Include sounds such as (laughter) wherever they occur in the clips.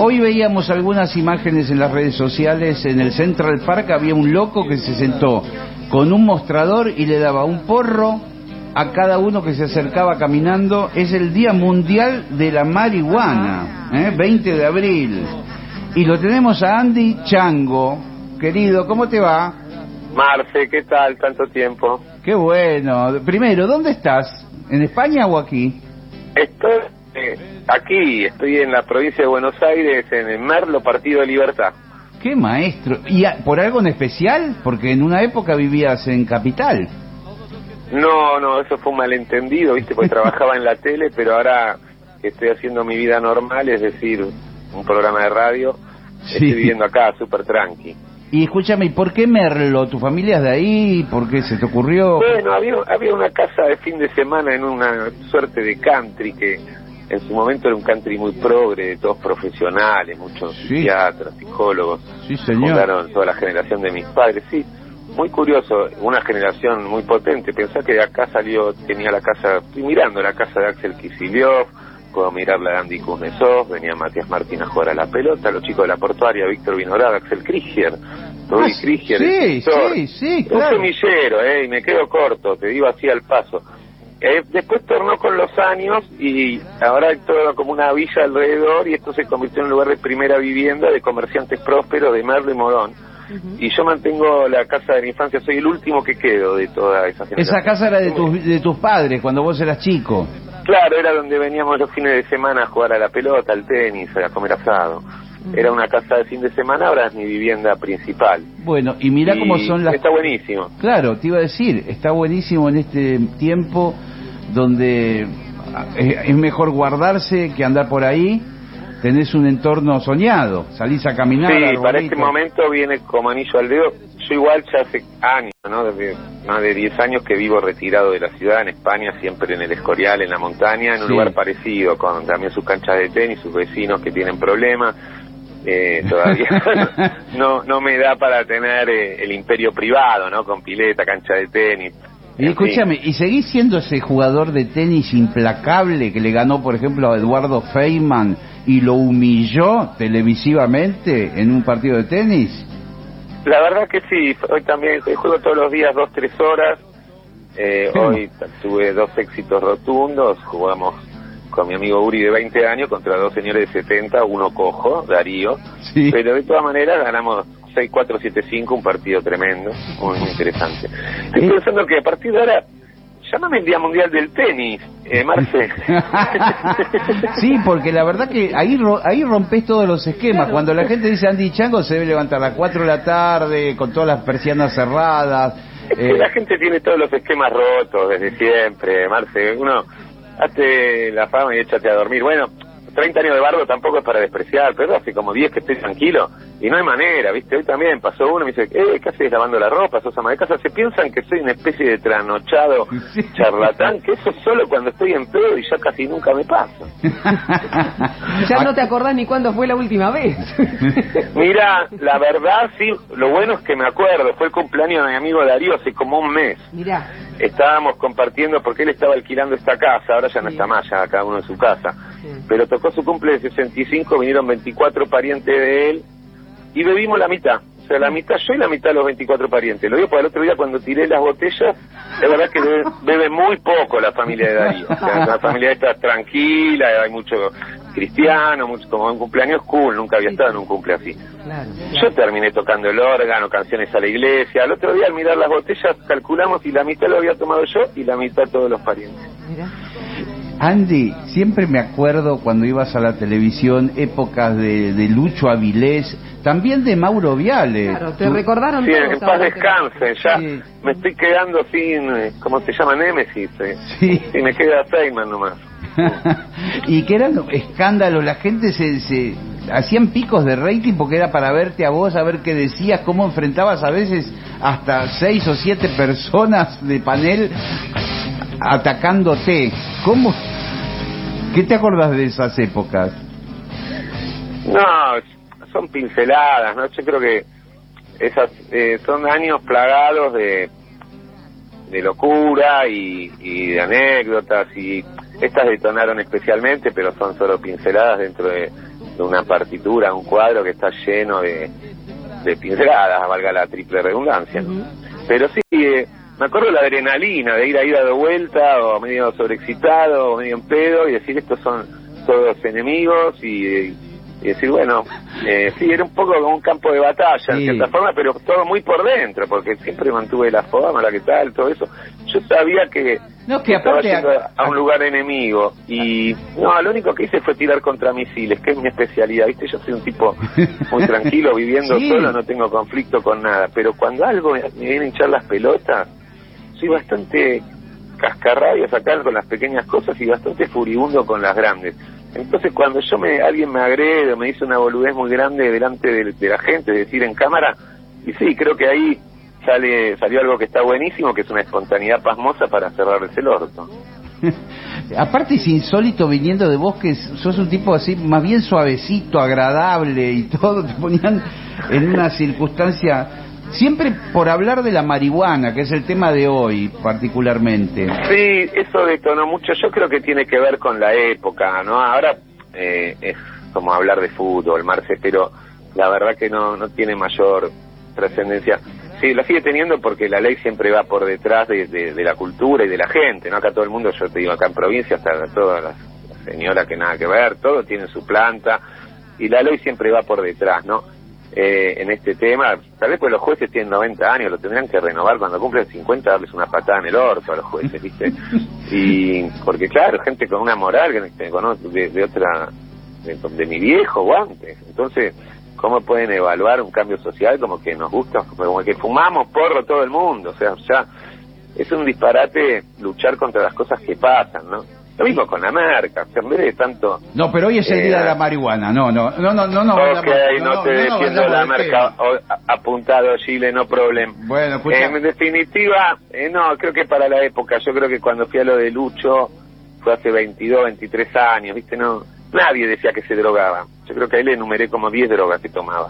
Hoy veíamos algunas imágenes en las redes sociales. En el Central Park había un loco que se sentó con un mostrador y le daba un porro a cada uno que se acercaba caminando. Es el Día Mundial de la Marihuana, ¿eh? 20 de abril. Y lo tenemos a Andy Chango. Querido, ¿cómo te va? Marce, ¿qué tal? Tanto tiempo. Qué bueno. Primero, ¿dónde estás? ¿En España o aquí? Estoy eh, aquí, estoy en la provincia de Buenos Aires, en el Merlo Partido de Libertad. Qué maestro. ¿Y a- por algo en especial? Porque en una época vivías en Capital. No, no, eso fue un malentendido, ¿viste? Porque (laughs) trabajaba en la tele, pero ahora que estoy haciendo mi vida normal, es decir, un programa de radio, Sí. estoy viviendo acá, súper tranqui. Y escúchame, ¿y por qué Merlo? ¿Tu familia es de ahí? ¿Por qué se te ocurrió? Bueno, había, había una casa de fin de semana en una suerte de country que en su momento era un country muy progre, de todos profesionales, muchos Sí. psiquiatras, psicólogos. Sí, señor. Fundaron toda la generación de mis padres, sí. Muy curioso, una generación muy potente. Pensá que de acá salió, tenía la casa, estoy mirando la casa de Axel Kicillof, puedo mirar la de Andy Kuznetsov, venía Matías Martín a jugar a la pelota, los chicos de la portuaria, Víctor Vinograd, Axel Krieger, Rudi Ah, Krieger, sí, el sí, sí, Un claro. semillero, eh, y me quedo corto, te digo así al paso. Eh, después tornó con los años y ahora hay toda como una villa alrededor y esto se convirtió en un lugar de primera vivienda de comerciantes prósperos de Merlo y Morón. Y yo mantengo la casa de la infancia, soy el último que quedo de toda esa generación. Esa casa era de tus, de tus padres cuando vos eras chico. Claro, era donde veníamos los fines de semana a jugar a la pelota, al tenis, a comer asado. Era una casa de fin de semana, ahora es mi vivienda principal. Bueno, y mira cómo son las... Está buenísimo. Claro, te iba a decir, está buenísimo en este tiempo donde ah, es mejor guardarse que andar por ahí. Tenés un entorno soñado, salís a caminar. Sí, para este momento viene como anillo al dedo. Yo igual ya hace años, ¿no? Desde más de 10 años que vivo retirado de la ciudad, en España, siempre en el Escorial, en la montaña, en un Sí. lugar parecido, con también sus canchas de tenis, sus vecinos que tienen problemas. Eh, todavía (laughs) (laughs) no no me da para tener eh, el imperio privado, ¿no? Con pileta, cancha de tenis. Y escúchame, ¿y seguís siendo ese jugador de tenis implacable que le ganó, por ejemplo, a Eduardo Feynman y lo humilló televisivamente en un partido de tenis? La verdad que sí, hoy también juego todos los días dos, tres horas. Eh. Hoy tuve dos éxitos rotundos, jugamos con mi amigo Uri de 20 años contra dos señores de 70, uno cojo, Darío, Sí. pero de todas maneras ganamos 6-4, 7-5, un partido tremendo, muy, muy interesante. Estoy Eh. pensando que a partir de ahora, llámame el Día Mundial del Tenis, eh, Marce. (laughs) sí, porque la verdad que ahí ro- ahí rompes todos los esquemas. Cuando la gente dice Andy Chango se debe levantar a las 4 de la tarde con todas las persianas cerradas. Es que eh, la gente tiene todos los esquemas rotos desde siempre, Marce. Uno, hazte la fama y échate a dormir. Bueno, 30 años de bardo tampoco es para despreciar, pero hace como 10 que estoy tranquilo y no hay manera, ¿viste? Hoy también pasó uno y me dice, eh, ¿qué haces lavando la ropa? ¿Sos ama de casa? Se piensan que soy una especie de trasnochado (laughs) Sí. charlatán, que eso solo cuando estoy en pedo y ya casi nunca me pasa. (laughs) Ya no te acordás ni cuándo fue la última vez. (laughs) Mira, la verdad, sí, lo bueno es que me acuerdo, fue el cumpleaños de mi amigo Darío hace como un mes. Mirá. Estábamos compartiendo porque él estaba alquilando esta casa, ahora ya no está más, ya cada uno en su casa. Pero tocó su cumple de 65, vinieron 24 parientes de él y bebimos la mitad. O sea, la mitad yo y la mitad los 24 parientes. Lo digo porque el otro día cuando tiré las botellas, es verdad que bebe, bebe muy poco la familia de Darío. O sea, la familia está tranquila, hay mucho cristiano, mucho, como un cumpleaños cool, nunca había estado en un cumple así. Claro. Yo terminé tocando el órgano, canciones a la iglesia. El otro día al mirar las botellas calculamos y la mitad lo había tomado yo y la mitad todos los parientes. Andy, siempre me acuerdo cuando ibas a la televisión, épocas de, de Lucho Avilés, también de Mauro Viale. Claro, te recordaron Sí, todos en paz descansen, ya Sí. me estoy quedando sin, eh, ¿cómo se llama? Némesis. eh. Sí. Y me queda Feynman nomás. (laughs) y que eran escándalos, la gente se, se hacían picos de rating porque era para verte a vos, a ver qué decías, cómo enfrentabas a veces hasta seis o siete personas de panel atacándote. ¿Cómo? ¿Qué te acordás de esas épocas? No, son pinceladas, ¿no? Yo creo que esas eh, son años plagados de, de locura y, y de anécdotas y estas detonaron especialmente, pero son solo pinceladas dentro de, de una partitura, un cuadro que está lleno de, de pinceladas, valga la triple redundancia. ¿no? Pero sí, eh, me acuerdo la adrenalina de ir a ir a de vuelta, o medio sobreexcitado, o medio en pedo, y decir estos son todos enemigos, y, y decir, bueno, eh, sí, era un poco como un campo de batalla, Sí. en cierta forma, pero todo muy por dentro, porque siempre mantuve la forma, la que tal, todo eso. Yo sabía que No, que estaba yendo a un lugar enemigo, y no, lo único que hice fue tirar contra misiles, que es mi especialidad, ¿viste? Yo soy un tipo muy (laughs) tranquilo, viviendo Sí. solo, no tengo conflicto con nada, pero cuando algo me me viene a hinchar las pelotas, soy bastante cascarrabias acá con las pequeñas cosas y bastante furibundo con las grandes. Entonces cuando yo me alguien me agrede o me dice una boludez muy grande delante de, la gente, es decir, en cámara, y sí, creo que ahí sale salió algo que está buenísimo, que es una espontaneidad pasmosa para cerrarles el orto. (laughs) Aparte es insólito viniendo de vos que sos un tipo así más bien suavecito, agradable y todo, te ponían en una circunstancia, siempre por hablar de la marihuana, que es el tema de hoy particularmente. Sí, eso detonó mucho. Yo creo que tiene que ver con la época, ¿no? Ahora eh, es como hablar de fútbol, Marce, pero la verdad que no, no tiene mayor trascendencia. Sí, la sigue teniendo porque la ley siempre va por detrás de, la cultura y de la gente, ¿no? Acá todo el mundo, yo te digo, acá en provincia, hasta todas las señoras que nada que ver, todo tiene su planta y la ley siempre va por detrás, ¿no? Eh, en este tema, tal vez pues los jueces tienen 90 años, lo tendrían que renovar cuando cumplen 50, darles una patada en el orto a los jueces, ¿viste? (laughs) Y porque claro, gente con una moral que conozco de, de otra, de, de mi viejo guantes, entonces, ¿cómo pueden evaluar un cambio social como que nos gusta, como que fumamos porro todo el mundo? O sea, ya es un disparate luchar contra las cosas que pasan, ¿no? Lo mismo con la marca, de tanto No, pero hoy es el Eh, día de la marihuana, no, no, no, no, no, no. ok, no, te no defiendo vayamos la marca o- apuntado Chile, no problem. Bueno, escucha. En definitiva, eh, no, creo que para la época, yo creo que cuando fui a lo de Lucho, fue hace 22, 23 años, ¿viste? No, nadie decía que se drogaba. Yo creo que ahí le enumeré como 10 drogas que tomaba.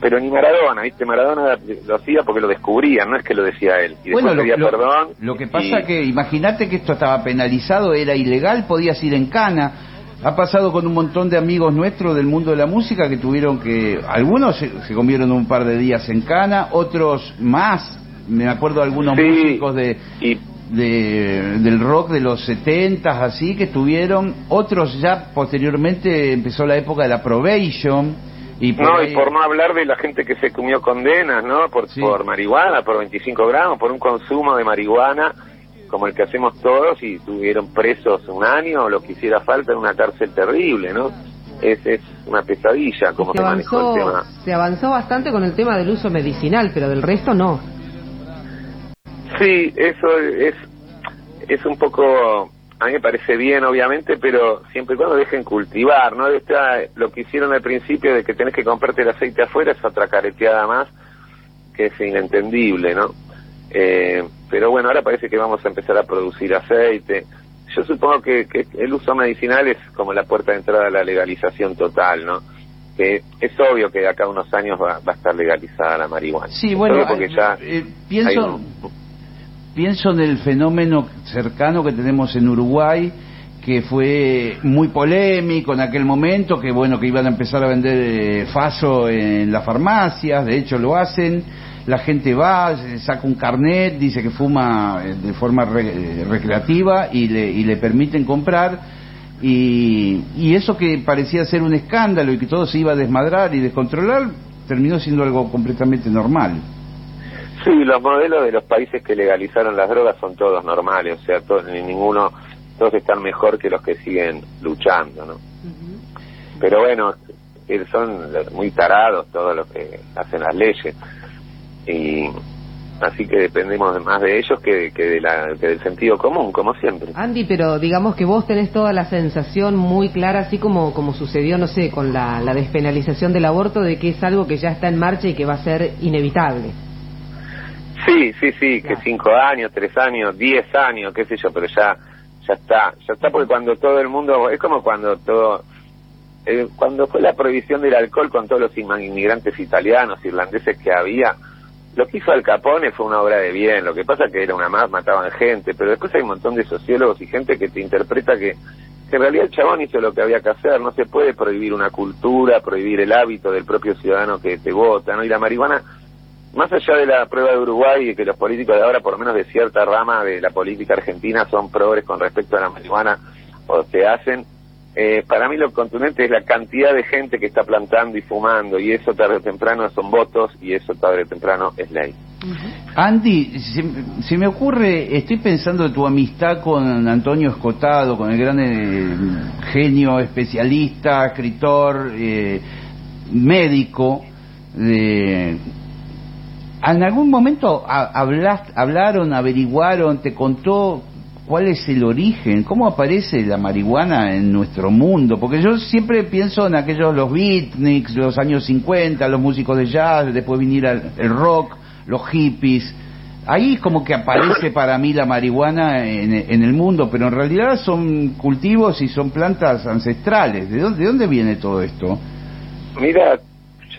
Pero ni Maradona, ¿viste? Maradona lo hacía porque lo descubrían, no es que lo decía él. Y después Bueno, lo, pedía lo- perdón. lo que pasa y- que, imagínate que esto estaba penalizado, era ilegal, podías ir en cana. Ha pasado con un montón de amigos nuestros del mundo de la música que tuvieron que, algunos se, se comieron un par de días en cana, otros más. Me acuerdo de algunos Sí, músicos de, y de- del rock de los setentas así que estuvieron, otros ya posteriormente empezó la época de la probation y por No, ahí- y por no hablar de la gente que se comió condenas, ¿no? Por, Sí. por marihuana, por 25 gramos, por un consumo de marihuana como el que hacemos todos y tuvieron presos un año o lo que hiciera falta en una cárcel terrible, ¿no? Es, es una pesadilla como se se avanzó, el tema. se avanzó bastante con el tema del uso medicinal, pero del resto no. Sí, eso es, es un poco, a mí me parece bien obviamente, pero siempre y cuando dejen cultivar, ¿no? Está, lo que hicieron al principio de que tenés que comprarte el aceite afuera es otra careteada más que es inentendible, ¿no? Eh, pero bueno, ahora parece que vamos a empezar a producir aceite. Yo supongo que, que el uso medicinal es como la puerta de entrada a la legalización total, ¿no? Que es obvio que de acá a unos años va, va a estar legalizada la marihuana. Sí, bueno, porque eh, ya eh, hay pienso, un- pienso en el fenómeno cercano que tenemos en Uruguay, que fue muy polémico en aquel momento, que bueno, que iban a empezar a vender eh, faso en las farmacias, de hecho lo hacen, la gente va, saca un carnet, dice que fuma eh, de forma re- eh, recreativa y le, y le permiten comprar. Y, y eso que parecía ser un escándalo y que todo se iba a desmadrar y descontrolar, terminó siendo algo completamente normal. Sí, los modelos de los países que legalizaron las drogas son todos normales, o sea, todos, ni ninguno, todos están mejor que los que siguen luchando, ¿no? Pero bueno, eh, son muy tarados todos los que hacen las leyes y así que dependemos más de ellos que, que, de la, que del sentido común, como siempre. Andy, pero digamos que vos tenés toda la sensación muy clara, así como, como sucedió, no sé, con la, la despenalización del aborto, de que es algo que ya está en marcha y que va a ser inevitable. Sí, sí, sí, que cinco años, tres años, diez años, qué sé yo, pero ya, ya está, ya está porque cuando todo el mundo, es como cuando todo, eh, cuando fue la prohibición del alcohol con todos los inmigrantes italianos, irlandeses que había, lo que hizo Al Capone fue una obra de bien, lo que pasa que era una más, mataban gente, pero después hay un montón de sociólogos y gente que te interpreta que, que en realidad el chabón hizo lo que había que hacer, no se puede prohibir una cultura, prohibir el hábito del propio ciudadano que te vota, ¿no? Y la marihuana, más allá de la prueba de Uruguay y que los políticos de ahora, por lo menos de cierta rama de la política argentina, son progres con respecto a la marihuana o se hacen, eh, para mí lo contundente es la cantidad de gente que está plantando y fumando, y eso tarde o temprano son votos, y eso tarde o temprano es ley. Andy, se, me ocurre, estoy pensando en tu amistad con Antonio Escotado, con el gran eh, genio, especialista, escritor, eh, médico. ¿En algún momento hablaron, averiguaron, te contó cuál es el origen, cómo aparece la marihuana en nuestro mundo? Porque yo siempre pienso en aquellos, los beatniks, los años 50, los músicos de jazz, después viniera el rock los hippies. Ahí como que aparece para mí la marihuana en, el mundo, pero en realidad son cultivos y son plantas ancestrales. ¿De dónde, de dónde viene todo esto? Mira,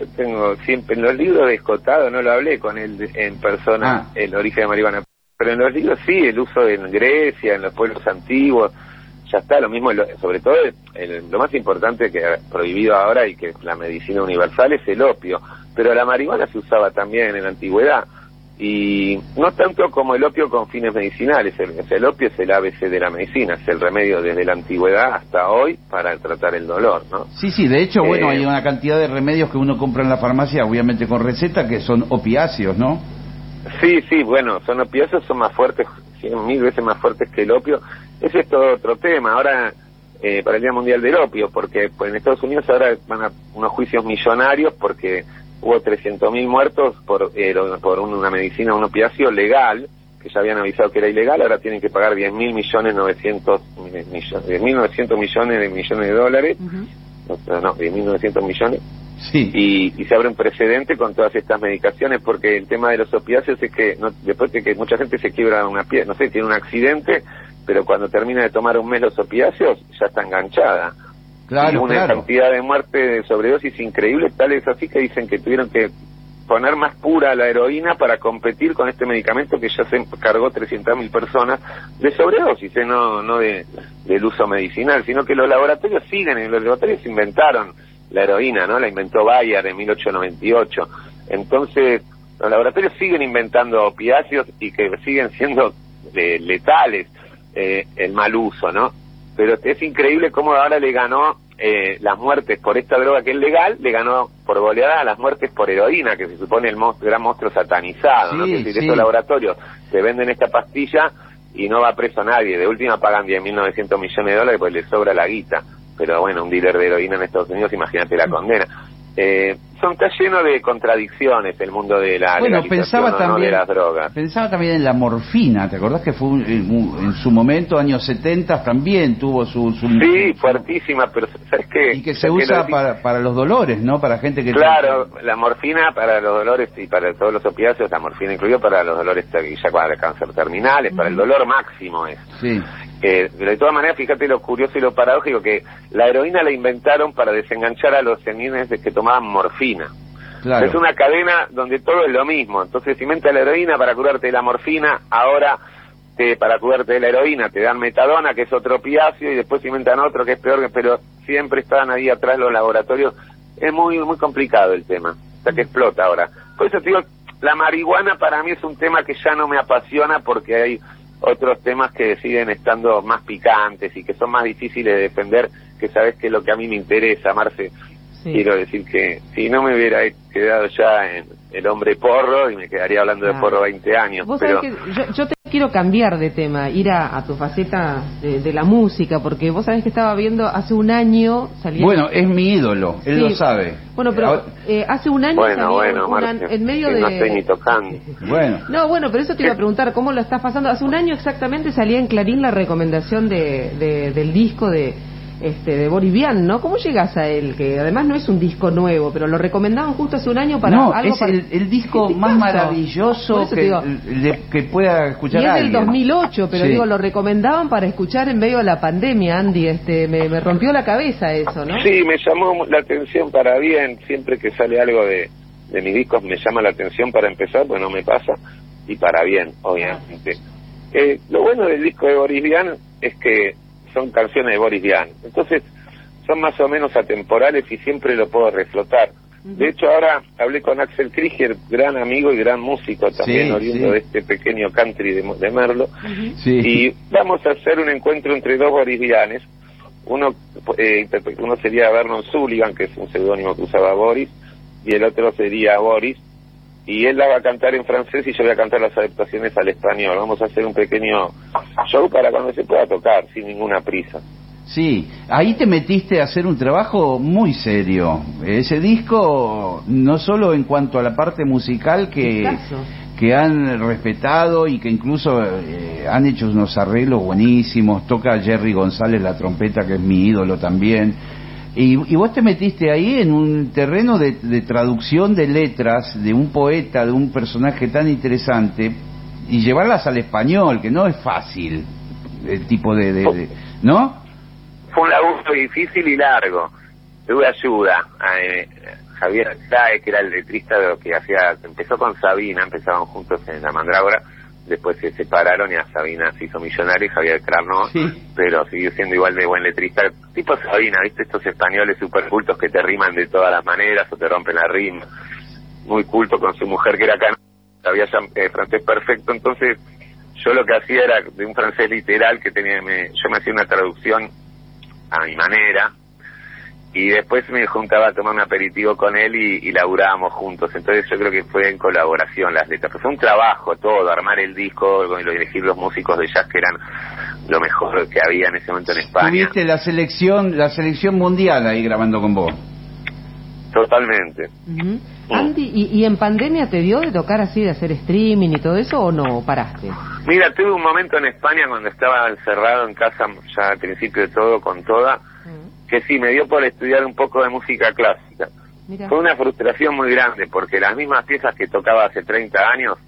yo tengo siempre en los libros de Escotado, no lo hablé con él en persona, ah. el origen de marihuana, pero en los libros sí, el uso en Grecia, en los pueblos antiguos, ya está, lo mismo, sobre todo lo más importante que prohibido ahora y que la medicina universal es el opio pero la marihuana se usaba también en la antigüedad y no tanto como el opio con fines medicinales, el, opio es el ABC de la medicina, es el remedio desde la antigüedad hasta hoy para tratar el dolor, ¿no? Sí, sí, de hecho, bueno, eh, hay una cantidad de remedios que uno compra en la farmacia, obviamente con receta, que son opiáceos, ¿no? Sí, sí, bueno, son opiáceos, son más fuertes, cien mil veces más fuertes que el opio. Ese es todo otro tema. Ahora, eh, para el Día Mundial del Opio, porque pues, en Estados Unidos ahora van a unos juicios millonarios porque hubo 300.000 muertos por, eh, por una medicina, un opiáceo legal, que ya habían avisado que era ilegal, ahora tienen que pagar 10.000 millones 900 millones, 10.900 millones de millones de dólares, no, no 10.900 millones, sí. y, se abre un precedente con todas estas medicaciones, porque el tema de los opiáceos es que después de que mucha gente se quiebra una pierna, no sé, tiene un accidente, pero cuando termina de tomar un mes los opiáceos ya está enganchada Claro, una cantidad de muerte de sobredosis increíble, tal es así que dicen que tuvieron que poner más pura la heroína para competir con este medicamento que ya se cargó 300.000 personas de sobredosis, ¿eh? no, no de, del uso medicinal, sino que los laboratorios siguen, y los laboratorios inventaron la heroína, ¿no? La inventó Bayer en 1898. Entonces, los laboratorios siguen inventando opiáceos y que siguen siendo eh, letales eh, el mal uso, ¿no? pero es increíble cómo ahora le ganó eh, las muertes por esta droga que es legal, le ganó por goleada a las muertes por heroína, que se supone el gran monstruo satanizado, ¿no? Que estos laboratorios te venden esta pastilla y no va preso nadie, de última pagan 10.900 millones de dólares pues le sobra la guita, pero bueno, un dealer de heroína en Estados Unidos, imagínate la condena. Eh, son, está lleno de contradicciones el mundo de la bueno, pensaba también, de las drogas. Pensaba también en la morfina, ¿te acordás que fue en su momento, años 70, también tuvo su... sí, fuertísima, pero ¿sabes qué? Y que se usa para, para los dolores, ¿no? Para gente que... Claro, la morfina para los dolores y para todos los opiáceos, la morfina incluido para los dolores ya para el cáncer terminales, para el dolor máximo es. Sí. Eh, de todas maneras, fíjate lo curioso y lo paradójico que la heroína la inventaron para desenganchar a los senines que tomaban morfina. Es una cadena donde todo es lo mismo. Entonces, si inventa la heroína para curarte de la morfina, ahora te, para curarte de la heroína te dan metadona, que es otro opiáceo, y después inventan otro que es peor, pero siempre están ahí atrás los laboratorios. Es muy muy complicado el tema, hasta que explota ahora. Por eso te digo, la marihuana para mí es un tema que ya no me apasiona porque hay otros temas que siguen estando más picantes y que son más difíciles de defender, que sabes que es lo que a mí me interesa, Marce. Quiero decir que si no me hubiera quedado ya en el hombre porro y me quedaría hablando de porro 20 años. pero... que yo, te quiero cambiar de tema, ir a, tu faceta de, la música, porque vos sabés que estaba viendo hace un año salía... Bueno, es mi ídolo, él lo sabe. Bueno, pero eh, hace un año bueno, bueno, en medio de... No estoy ni tocando. bueno. No, bueno, pero eso te iba a preguntar, ¿cómo lo estás pasando? Hace un año exactamente salía en Clarín la recomendación de, del disco de este, de Borivian, ¿no? ¿Cómo llegas a él? Que además no es un disco nuevo, pero lo recomendaban justo hace un año para no, algo es el, disco más maravilloso que, pueda escuchar y es del 2008, pero digo, lo recomendaban para escuchar en medio de la pandemia, Andy, este, me, me rompió la cabeza eso, ¿no? Sí, me llamó la atención para bien, siempre que sale algo de, de mis discos me llama la atención para empezar, pues no me pasa, y para bien, obviamente. Eh, lo bueno del disco de Borivian es que son canciones de Boris Vian. Entonces, son más o menos atemporales y siempre lo puedo reflotar. De hecho, ahora hablé con Axel Krieger, gran amigo y gran músico también, oriundo de este pequeño country de, Merlo. Y vamos a hacer un encuentro entre dos Vianes. Uno, eh, uno sería Vernon Sullivan, que es un seudónimo que usaba Boris, y el otro sería Boris. Y él la va a cantar en francés y yo voy a cantar las adaptaciones al español. Vamos a hacer un pequeño show para cuando se pueda tocar, sin ninguna prisa. Sí, ahí te metiste a hacer un trabajo muy serio. Ese disco, no solo en cuanto a la parte musical que, que han respetado y que incluso eh, han hecho unos arreglos buenísimos, toca Jerry González la trompeta, que es mi ídolo también. Y, vos te metiste ahí en un terreno de, traducción de letras de un poeta, de un personaje tan interesante, y llevarlas al español, que no es fácil, el tipo de... de ¿No? fue un laburo difícil y largo. Tuve ayuda. Eh, Javier Sae, que era el letrista de lo que hacía, empezó con Sabina, empezaban juntos en la Mandrágora, después se separaron y a Sabina se hizo millonario y Javier Krar no, pero siguió siendo igual de buen letrista. Tipo Sabina, ¿viste? Estos españoles super cultos que te riman de todas las maneras o te rompen la rima. Muy culto con su mujer que era acá, sabía eh, francés perfecto, entonces yo lo que hacía era de un francés literal que tenía, yo me hacía una traducción a mi manera y después me juntaba a tomar un aperitivo con él y, y laburábamos juntos. Entonces yo creo que fue en colaboración las letras. fue un trabajo todo, armar el disco, elegir los músicos de jazz que eran lo mejor que había en ese momento en España. Tuviste la selección, la selección mundial ahí grabando con vos. Totalmente. Andy, ¿y, en pandemia te dio de tocar así, de hacer streaming y todo eso o no paraste? Mira, tuve un momento en España cuando estaba encerrado en casa, ya al principio de todo, con toda, que sí, me dio por estudiar un poco de música clásica. Fue una frustración muy grande, porque las mismas piezas que tocaba hace 30 años,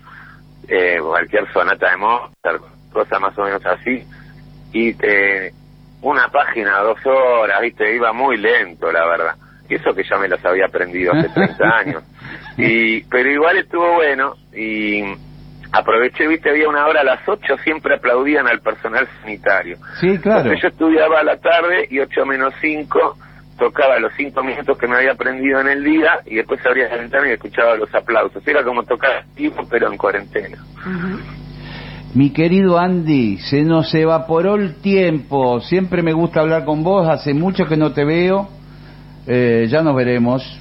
eh, cualquier sonata de Mozart, cosa más o menos así, y eh, una página, dos horas, viste, iba muy lento, la verdad y eso que ya me las había aprendido hace (laughs) 30 años. Y, pero igual estuvo bueno y aproveché, viste, había una hora a las 8, siempre aplaudían al personal sanitario. Sí, claro. Entonces yo estudiaba a la tarde y 8 menos 5 tocaba los 5 minutos que me había aprendido en el día y después abría la ventana y escuchaba los aplausos. Era como tocar tipo, pero en cuarentena. Mi querido Andy, se nos evaporó el tiempo. Siempre me gusta hablar con vos. Hace mucho que no te veo. Eh, ya nos veremos.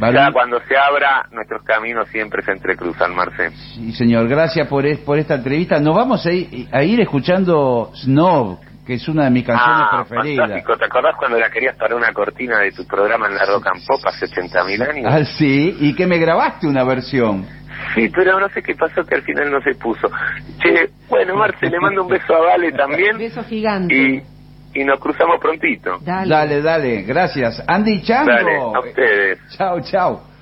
Ya cuando se abra, nuestros caminos siempre se entrecruzan, Marcel. Sí, señor, gracias por, por esta entrevista. Nos vamos a ir, a ir escuchando Snob, que es una de mis canciones ah, preferidas. Fantástico. ¿Te acordás cuando la querías para una cortina de tu programa en la Rock and Pop hace 80.000 años? Ah, sí, y que me grabaste una versión. Sí, pero no sé qué pasó que al final no se puso. Che, bueno, Marce, le mando un beso a Vale también. beso gigante. Y y nos cruzamos prontito. Dale, dale, gracias. Andy Chango. Dale, a ustedes. Chao, chao.